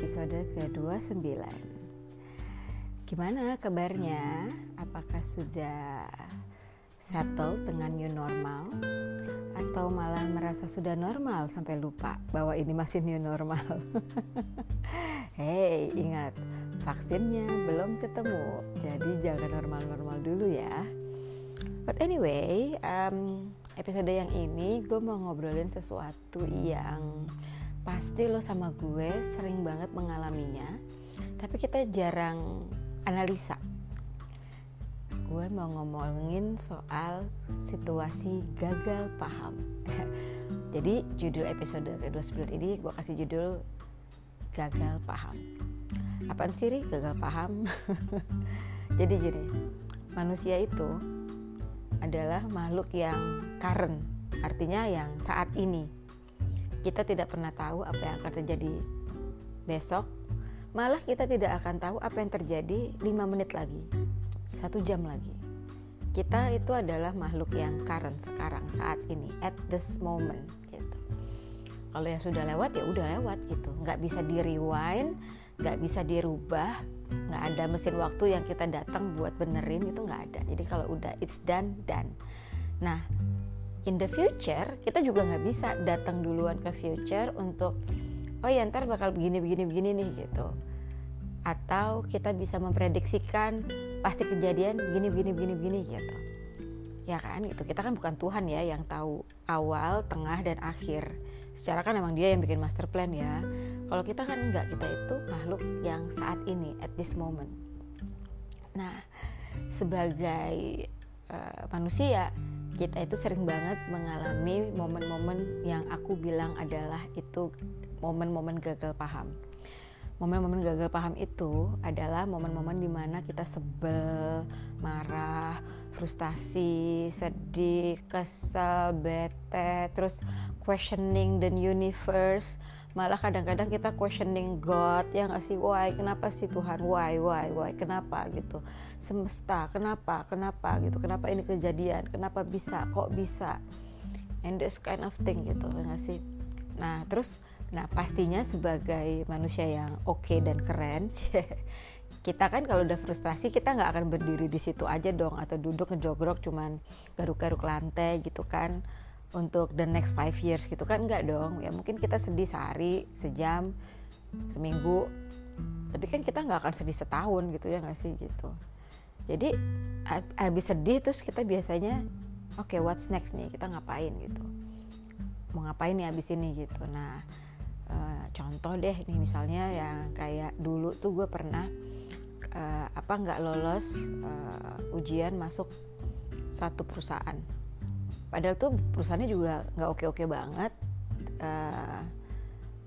episode ke-29 Gimana kabarnya? Apakah sudah settle dengan new normal? Atau malah merasa sudah normal sampai lupa bahwa ini masih new normal? Hei, ingat, vaksinnya belum ketemu Jadi jangan normal-normal dulu ya But anyway, um, episode yang ini gue mau ngobrolin sesuatu yang pasti lo sama gue sering banget mengalaminya tapi kita jarang analisa. Gue mau ngomongin soal situasi gagal paham. Jadi judul episode ke-29 ini gue kasih judul gagal paham. Apaan sih Ri? gagal paham? Jadi gini manusia itu adalah makhluk yang current artinya yang saat ini kita tidak pernah tahu apa yang akan terjadi besok malah kita tidak akan tahu apa yang terjadi 5 menit lagi satu jam lagi. Kita itu adalah makhluk yang current sekarang saat ini at this moment gitu. Kalau yang sudah lewat ya udah lewat gitu. Nggak bisa di rewind nggak bisa dirubah nggak ada mesin waktu yang kita datang buat benerin itu nggak ada. Jadi kalau udah it's done done. Nah in the future kita juga nggak bisa datang duluan ke future untuk oh ya ntar bakal begini begini begini nih gitu. Atau kita bisa memprediksikan pasti kejadian begini begini begini begini gitu. Ya kan? Itu kita kan bukan Tuhan ya yang tahu awal tengah dan akhir. Secara kan emang dia yang bikin master plan ya. Kalau kita kan enggak kita itu makhluk yang saat ini at this moment. Nah sebagai uh, manusia kita itu sering banget mengalami momen-momen yang aku bilang adalah itu momen-momen gagal paham. Momen-momen gagal paham itu adalah momen-momen di mana kita sebel, marah, frustasi, sedih, kesel, bete, terus questioning the universe, malah kadang-kadang kita questioning God ya nggak sih? Why? Kenapa sih Tuhan? Why why why? Kenapa gitu? Semesta kenapa? Kenapa gitu? Kenapa ini kejadian? Kenapa bisa? Kok bisa? And this kind of thing gitu ya nggak sih? Nah terus nah pastinya sebagai manusia yang oke okay dan keren kita kan kalau udah frustasi kita nggak akan berdiri di situ aja dong atau duduk ngejogrok cuman garuk-garuk lantai gitu kan untuk the next five years gitu kan? Enggak dong. Ya mungkin kita sedih sehari sejam seminggu. Tapi kan kita nggak akan sedih setahun gitu ya nggak sih gitu. Jadi habis sedih terus kita biasanya oke okay, what's next nih? Kita ngapain? gitu. Mau ngapain nih habis ini? gitu. Nah e, contoh deh nih misalnya yang kayak dulu tuh gue pernah e, apa nggak lolos e, ujian masuk satu perusahaan padahal tuh perusahaannya juga nggak oke oke banget. Uh,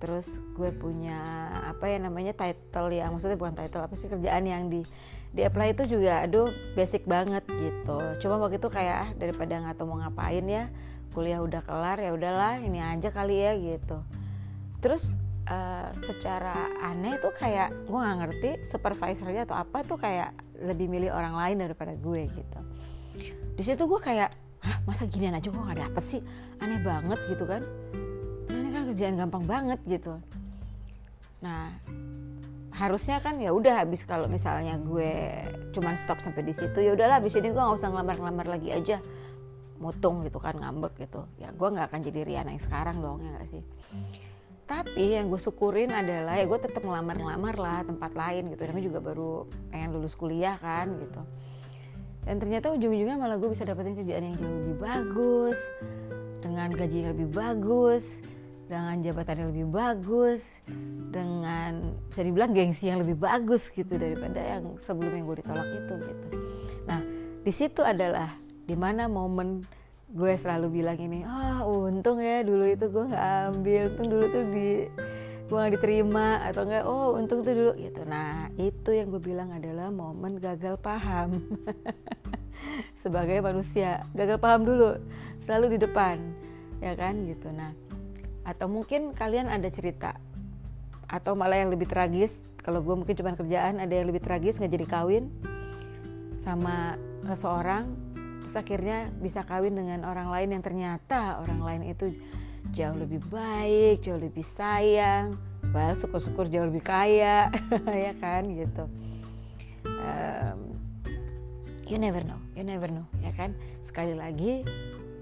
terus gue punya apa ya namanya title yang maksudnya bukan title apa sih kerjaan yang di di apply itu juga aduh basic banget gitu. Cuma waktu itu kayak ah, daripada nggak tahu mau ngapain ya kuliah udah kelar ya udahlah ini aja kali ya gitu. Terus uh, secara aneh tuh kayak gue nggak ngerti supervisornya atau apa tuh kayak lebih milih orang lain daripada gue gitu. Di situ gue kayak Hah, masa ginian aja kok gak dapet sih? Aneh banget gitu kan? Nah, ini kan kerjaan gampang banget gitu. Nah harusnya kan ya udah habis kalau misalnya gue cuman stop sampai di situ ya udahlah habis ini gue nggak usah ngelamar-ngelamar lagi aja. Mutung gitu kan ngambek gitu. Ya gue nggak akan jadi Riana yang sekarang dong ya gak sih? Tapi yang gue syukurin adalah ya gue tetap ngelamar-ngelamar lah tempat lain gitu. Namanya juga baru pengen lulus kuliah kan gitu dan ternyata ujung-ujungnya malah gue bisa dapetin kerjaan yang jauh lebih bagus dengan gaji yang lebih bagus dengan jabatan yang lebih bagus dengan bisa dibilang gengsi yang lebih bagus gitu daripada yang sebelum yang gue ditolak itu gitu. Nah di situ adalah di mana momen gue selalu bilang ini ah oh, untung ya dulu itu gue nggak ambil. Untung dulu tuh di gue gak diterima atau enggak oh untung tuh dulu gitu. Nah itu yang gue bilang adalah momen gagal paham. Sebagai manusia gagal paham dulu selalu di depan ya kan gitu. Nah atau mungkin kalian ada cerita atau malah yang lebih tragis kalau gue mungkin cuma kerjaan ada yang lebih tragis nggak jadi kawin sama seseorang terus akhirnya bisa kawin dengan orang lain yang ternyata orang lain itu jauh lebih baik, jauh lebih sayang, well syukur-syukur jauh lebih kaya ya kan gitu. Um, you never know you never know ya kan. Sekali lagi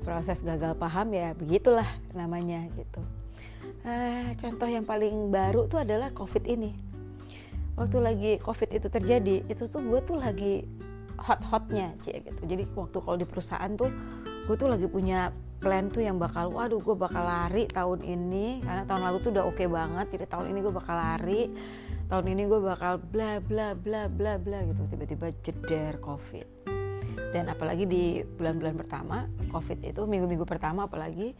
proses gagal paham ya begitulah namanya gitu. Uh, contoh yang paling baru tuh adalah covid ini. Waktu lagi covid itu terjadi itu tuh gue tuh lagi hot-hotnya cie gitu. Jadi waktu kalau di perusahaan tuh gue tuh lagi punya plan tuh yang bakal waduh gue bakal lari tahun ini. Karena tahun lalu tuh udah oke okay banget jadi tahun ini gue bakal lari tahun ini gue bakal bla bla bla bla bla gitu. Tiba-tiba jeder covid. Dan apalagi di bulan-bulan pertama covid itu minggu-minggu pertama apalagi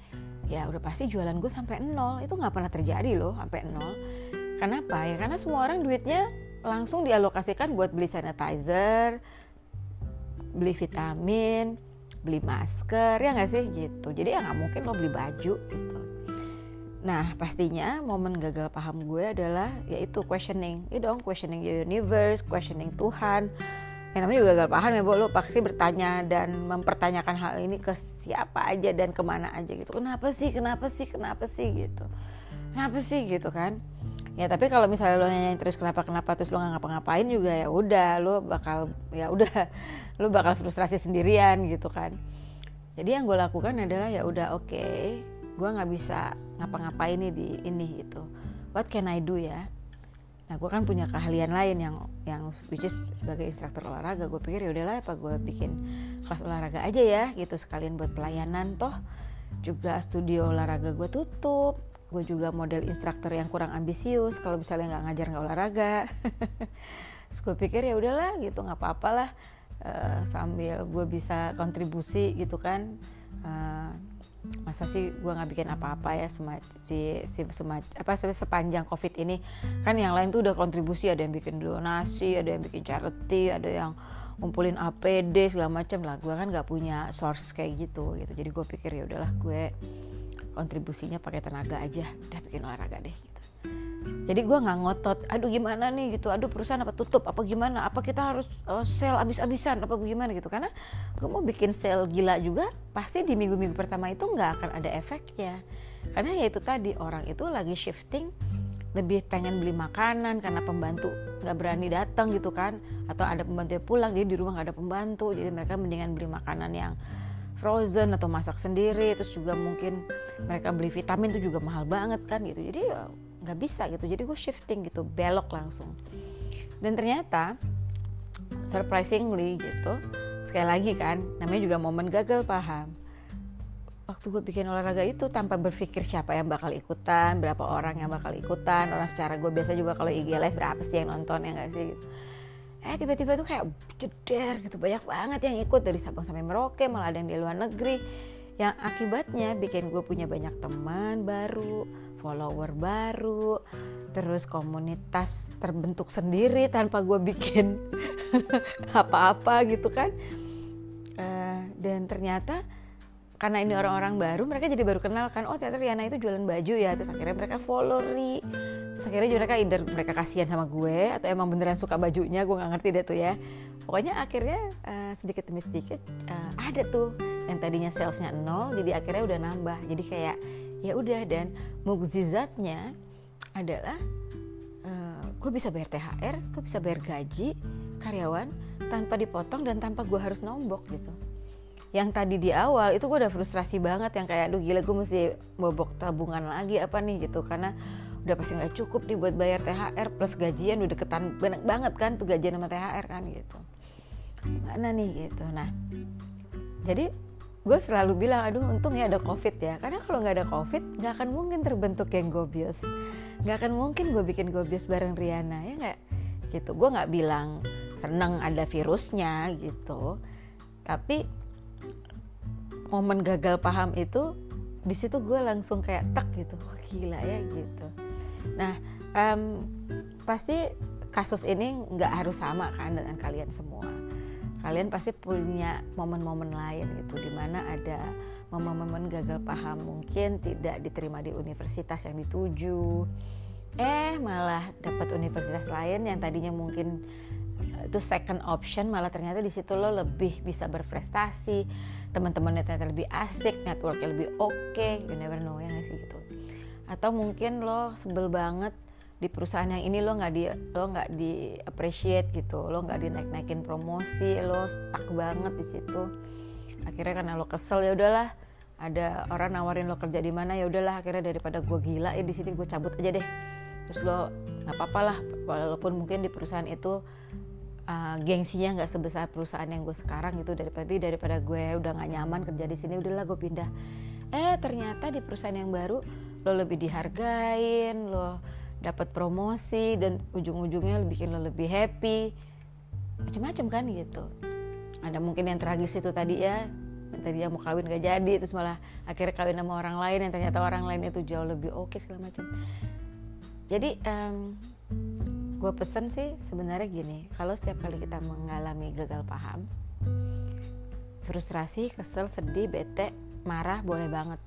ya udah pasti jualan gue sampai nol. Itu nggak pernah terjadi loh sampai nol. Kenapa? Ya karena semua orang duitnya langsung dialokasikan buat beli sanitizer beli vitamin beli masker ya nggak sih? Gitu. Jadi ya nggak mungkin lo beli baju gitu. Nah pastinya momen gagal paham gue adalah yaitu questioning. Ya dong questioning the universe questioning Tuhan. Yang namanya juga gagal paham ya bu lo pasti bertanya dan mempertanyakan hal ini ke siapa aja dan ke mana aja gitu. Kenapa sih kenapa sih kenapa sih gitu. Kenapa sih gitu kan ya tapi kalau misalnya lo nanyain terus kenapa kenapa terus lo nggak ngapa-ngapain juga ya udah lo bakal ya udah lu bakal frustrasi sendirian gitu kan. Jadi yang gue lakukan adalah ya udah oke okay, gue nggak bisa ngapa-ngapain nih di ini itu what can I do ya? Nah gue kan punya keahlian lain yang yang which is sebagai instruktur olahraga. Gue pikir ya udahlah apa gue bikin kelas olahraga aja ya gitu sekalian buat pelayanan toh. Juga studio olahraga gue tutup gue juga model instruktur yang kurang ambisius kalau misalnya nggak ngajar nggak olahraga. Terus gue pikir ya udahlah gitu nggak apa-apa lah uh, sambil gue bisa kontribusi gitu kan. Uh, masa sih gue nggak bikin apa-apa ya sema, si, si sema, apa sepanjang covid ini. Kan yang lain tuh udah kontribusi ada yang bikin donasi ada yang bikin charity ada yang ngumpulin APD segala macam lah. Gue kan nggak punya source kayak gitu gitu. Jadi gue pikir ya udahlah gue kontribusinya pakai tenaga aja. Udah bikin olahraga deh gitu. Jadi gue nggak ngotot aduh gimana nih? Gitu. Aduh perusahaan apa tutup? Apa gimana? Apa kita harus uh, sell abis-abisan apa gimana? Gitu. Karena gue mau bikin sell gila juga pasti di minggu-minggu pertama itu nggak akan ada efeknya. Karena ya itu tadi orang itu lagi shifting lebih pengen beli makanan karena pembantu nggak berani datang gitu kan. Atau ada pembantu yang pulang jadi di rumah nggak ada pembantu jadi mereka mendingan beli makanan yang frozen atau masak sendiri terus juga mungkin mereka beli vitamin itu juga mahal banget kan gitu. Jadi ya nggak bisa gitu. Jadi gue shifting gitu belok langsung. Dan ternyata surprisingly gitu sekali lagi kan namanya juga momen gagal paham? Waktu gue bikin olahraga itu tanpa berpikir siapa yang bakal ikutan berapa orang yang bakal ikutan orang secara gue biasa juga kalau IG live berapa sih yang nonton ya gak sih gitu eh tiba-tiba tuh kayak jeder gitu. Banyak banget yang ikut dari Sabang sampai Merauke malah ada yang di luar negeri. Yang akibatnya bikin gue punya banyak teman baru follower baru terus komunitas terbentuk sendiri tanpa gue bikin apa-apa gitu kan. Uh, dan ternyata karena ini orang-orang baru mereka jadi baru kenal kan oh ternyata Riana itu jualan baju ya. Terus akhirnya mereka follow Ri. Terus akhirnya mereka either mereka kasihan sama gue atau emang beneran suka bajunya gue nggak ngerti deh tuh ya. Pokoknya akhirnya uh, sedikit demi sedikit uh, ada tuh yang tadinya salesnya nol jadi akhirnya udah nambah. Jadi kayak ya udah dan mukjizatnya adalah uh, gue bisa bayar THR gue bisa bayar gaji karyawan tanpa dipotong dan tanpa gue harus nombok gitu yang tadi di awal itu gue udah frustrasi banget yang kayak aduh gila gue mesti bobok tabungan lagi apa nih gitu. Karena udah pasti nggak cukup nih buat bayar THR plus gajian udah deketan banyak banget kan tuh gajian sama THR kan gitu. Mana nih gitu. Nah jadi gue selalu bilang aduh untung ya ada covid ya. Karena kalau nggak ada covid nggak akan mungkin terbentuk yang gobios. Nggak akan mungkin gue bikin gobios bareng Riana ya nggak? Gitu. Gue nggak bilang seneng ada virusnya gitu. Tapi momen gagal paham itu di situ gue langsung kayak tak gitu. Wah gila ya gitu. Nah um, pasti kasus ini nggak harus sama kan dengan kalian semua. Kalian pasti punya momen-momen lain gitu di mana ada momen-momen gagal paham mungkin tidak diterima di universitas yang dituju. Eh malah dapat universitas lain yang tadinya mungkin itu second option malah ternyata di situ lo lebih bisa berprestasi. Teman-temannya ternyata lebih asik networknya lebih oke. Okay. you never know ya gak sih gitu. Atau mungkin lo sebel banget di perusahaan yang ini lo nggak di lo nggak di appreciate gitu. Lo nggak dinaik naikin promosi lo stuck banget di situ. Akhirnya karena lo kesel ya udahlah. Ada orang nawarin lo kerja di mana ya udahlah. Akhirnya daripada gue gila ya di sini gue cabut aja deh. Terus lo nggak apa-apa lah walaupun mungkin di perusahaan itu uh, gengsinya nggak sebesar perusahaan yang gue sekarang gitu. Daripada daripada gue udah nggak nyaman kerja di sini udahlah gue pindah. Eh ternyata di perusahaan yang baru lo lebih dihargain lo dapat promosi dan ujung-ujungnya bikin lo lebih happy. Macam-macam kan gitu. Ada mungkin yang tragis itu tadi ya yang tadi mau kawin gak jadi terus malah akhirnya kawin sama orang lain yang ternyata orang lain itu jauh lebih oke okay, segala macam jadi um, gue pesen sih sebenarnya gini kalau setiap kali kita mengalami gagal paham frustrasi kesel sedih bete marah boleh banget.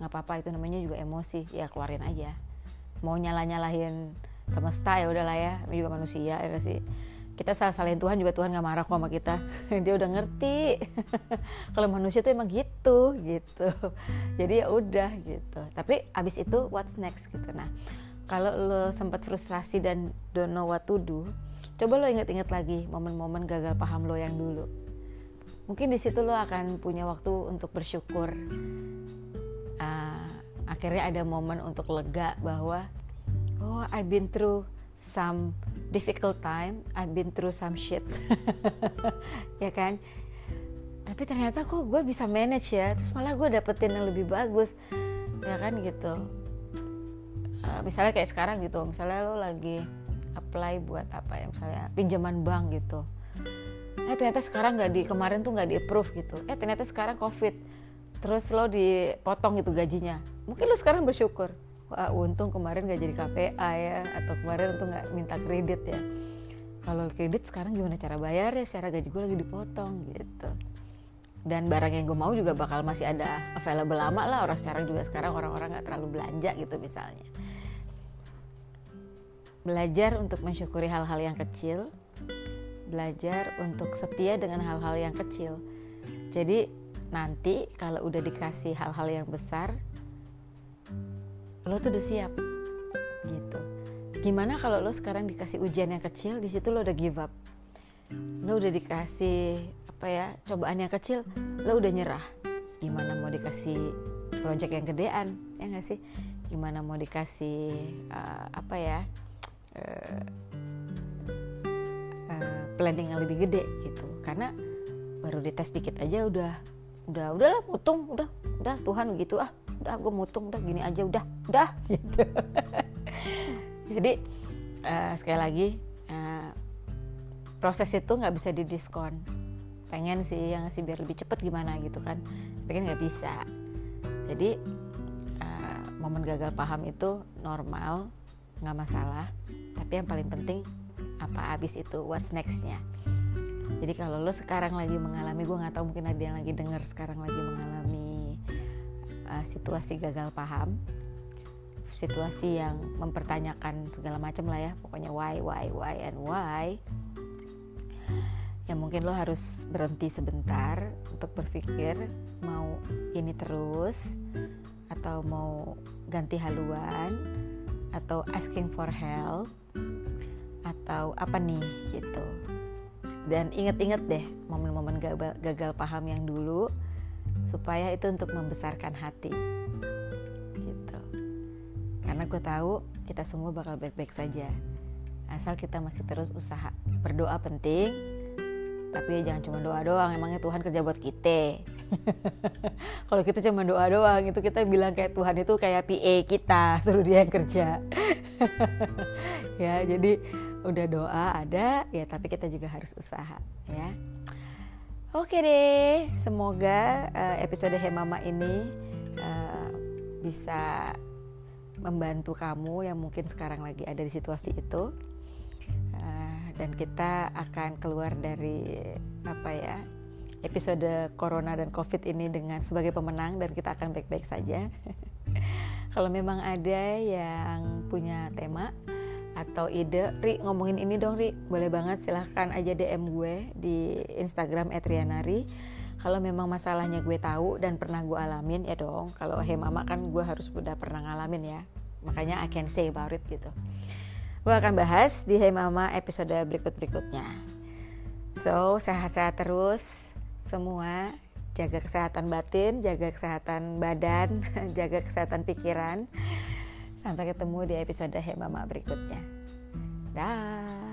Nggak apa-apa itu namanya juga emosi. Ya keluarin aja. Mau nyala nyalahin semesta ya udahlah ya juga manusia ya sih? Kita salah salahin Tuhan juga Tuhan nggak marah kok sama kita. Dia udah ngerti. Kalau manusia tuh emang gitu gitu. Jadi ya udah gitu. Tapi abis itu what's next gitu. Nah kalau lo sempat frustrasi dan don't know what to do coba lo inget-inget lagi momen-momen gagal paham lo yang dulu. Mungkin di situ lo akan punya waktu untuk bersyukur. Uh, akhirnya ada momen untuk lega bahwa oh I've been through some difficult time I've been through some shit. Ya kan? Tapi ternyata kok gue bisa manage ya terus malah gue dapetin yang lebih bagus. Ya kan gitu uh, misalnya kayak sekarang gitu misalnya lo lagi apply buat apa ya misalnya pinjaman bank gitu. Eh ternyata sekarang nggak di kemarin tuh nggak di approve gitu. Eh ternyata sekarang covid. Terus lo dipotong gitu gajinya. Mungkin lo sekarang bersyukur. Wah untung kemarin gak jadi KPA ya atau kemarin untung nggak minta kredit ya. Kalau kredit sekarang gimana cara bayar ya secara gaji gue lagi dipotong gitu. Dan barang yang gue mau juga bakal masih ada available lama lah. Orang sekarang juga sekarang orang-orang nggak terlalu belanja gitu misalnya belajar untuk mensyukuri hal-hal yang kecil. Belajar untuk setia dengan hal-hal yang kecil. Jadi nanti kalau udah dikasih hal-hal yang besar lo tuh udah siap. Gitu. Gimana kalau lo sekarang dikasih ujian yang kecil di situ lo udah give up. Lo udah dikasih apa ya cobaan yang kecil lo udah nyerah. Gimana mau dikasih project yang gedean ya nggak sih? Gimana mau dikasih uh, apa ya uh, planning yang lebih gede gitu. Karena baru dites dikit aja udah udah udahlah mutung udah udah Tuhan gitu ah udah gue mutung udah gini aja udah udah. Gitu. Jadi uh, sekali lagi uh, proses itu nggak bisa didiskon. Pengen sih yang sih biar lebih cepet gimana gitu kan pengen nggak bisa. Jadi uh, momen gagal paham itu normal nggak masalah tapi yang paling penting apa abis itu? What's nextnya? Jadi kalau lo sekarang lagi mengalami gue nggak tahu mungkin ada yang lagi dengar sekarang lagi mengalami uh, situasi gagal paham situasi yang mempertanyakan segala macam lah ya. Pokoknya why why why and why. Ya mungkin lo harus berhenti sebentar untuk berpikir mau ini terus atau mau ganti haluan atau asking for help atau apa nih gitu. Dan inget-inget deh momen-momen gagal, paham yang dulu supaya itu untuk membesarkan hati. Gitu. Karena gue tahu kita semua bakal baik-baik saja. Asal kita masih terus usaha. Berdoa penting tapi ya jangan cuma doa doang. Emangnya Tuhan kerja buat kita kalau kita cuma doa doang itu kita bilang kayak Tuhan itu kayak PA kita suruh dia yang kerja. Ya jadi udah doa ada ya tapi kita juga harus usaha ya. Oke deh semoga uh, episode Hemama ini uh, bisa membantu kamu yang mungkin sekarang lagi ada di situasi itu. Uh, dan kita akan keluar dari apa ya episode corona dan covid ini dengan sebagai pemenang dan kita akan baik-baik saja. Kalau memang ada yang punya tema atau ide Ri ngomongin ini dong Ri. Boleh banget silahkan aja DM gue di Instagram @rianari. Kalau memang masalahnya gue tahu dan pernah gue alamin ya dong. Kalau he mama kan gue harus udah pernah ngalamin ya. Makanya I can say about it gitu. Gue akan bahas di Hey Mama episode berikut-berikutnya. So sehat-sehat terus semua. Jaga kesehatan batin jaga kesehatan badan jaga kesehatan pikiran. Sampai ketemu di episode Hey Mama berikutnya. Dah